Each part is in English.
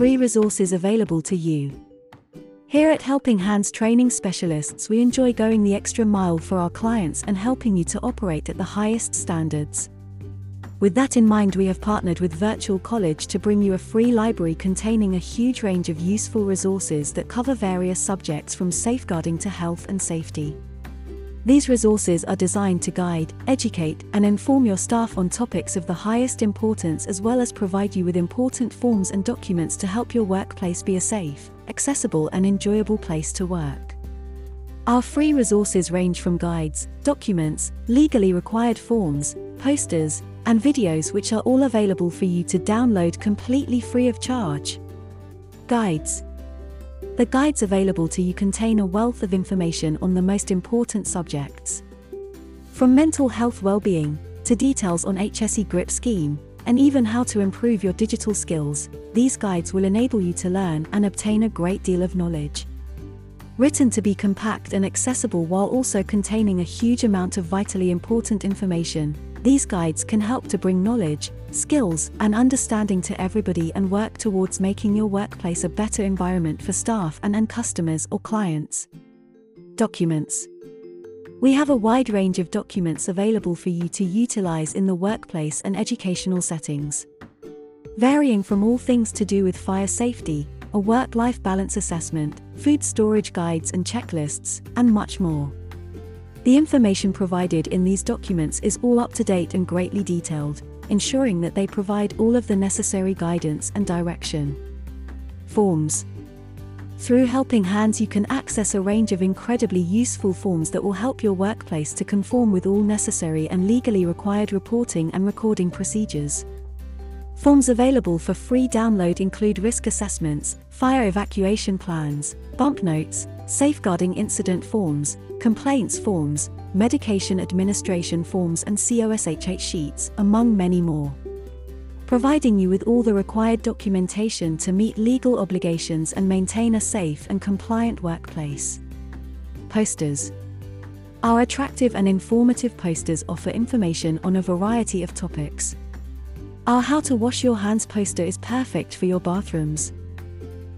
free resources available to you. Here at Helping Hands Training Specialists, we enjoy going the extra mile for our clients and helping you to operate at the highest standards. With that in mind, we have partnered with Virtual College to bring you a free library containing a huge range of useful resources that cover various subjects from safeguarding to health and safety. These resources are designed to guide, educate, and inform your staff on topics of the highest importance as well as provide you with important forms and documents to help your workplace be a safe, accessible, and enjoyable place to work. Our free resources range from guides, documents, legally required forms, posters, and videos which are all available for you to download completely free of charge. Guides the guides available to you contain a wealth of information on the most important subjects. From mental health well-being, to details on HSE GRIP scheme, and even how to improve your digital skills, these guides will enable you to learn and obtain a great deal of knowledge. Written to be compact and accessible while also containing a huge amount of vitally important information, these guides can help to bring knowledge, skills, and understanding to everybody and work towards making your workplace a better environment for staff and, and customers or clients. Documents We have a wide range of documents available for you to utilize in the workplace and educational settings. Varying from all things to do with fire safety, a work life balance assessment, food storage guides and checklists, and much more. The information provided in these documents is all up to date and greatly detailed, ensuring that they provide all of the necessary guidance and direction. Forms Through Helping Hands, you can access a range of incredibly useful forms that will help your workplace to conform with all necessary and legally required reporting and recording procedures. Forms available for free download include risk assessments, fire evacuation plans, bump notes, safeguarding incident forms, complaints forms, medication administration forms, and COSHH sheets, among many more. Providing you with all the required documentation to meet legal obligations and maintain a safe and compliant workplace. Posters Our attractive and informative posters offer information on a variety of topics. Our How to Wash Your Hands poster is perfect for your bathrooms.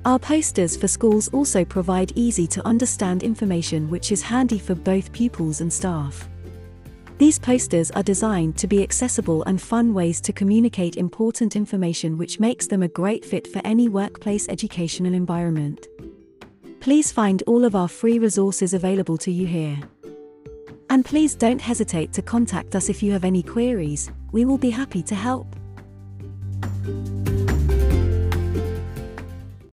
Our posters for schools also provide easy to understand information which is handy for both pupils and staff. These posters are designed to be accessible and fun ways to communicate important information which makes them a great fit for any workplace educational environment. Please find all of our free resources available to you here. And please don't hesitate to contact us if you have any queries, we will be happy to help. Bye.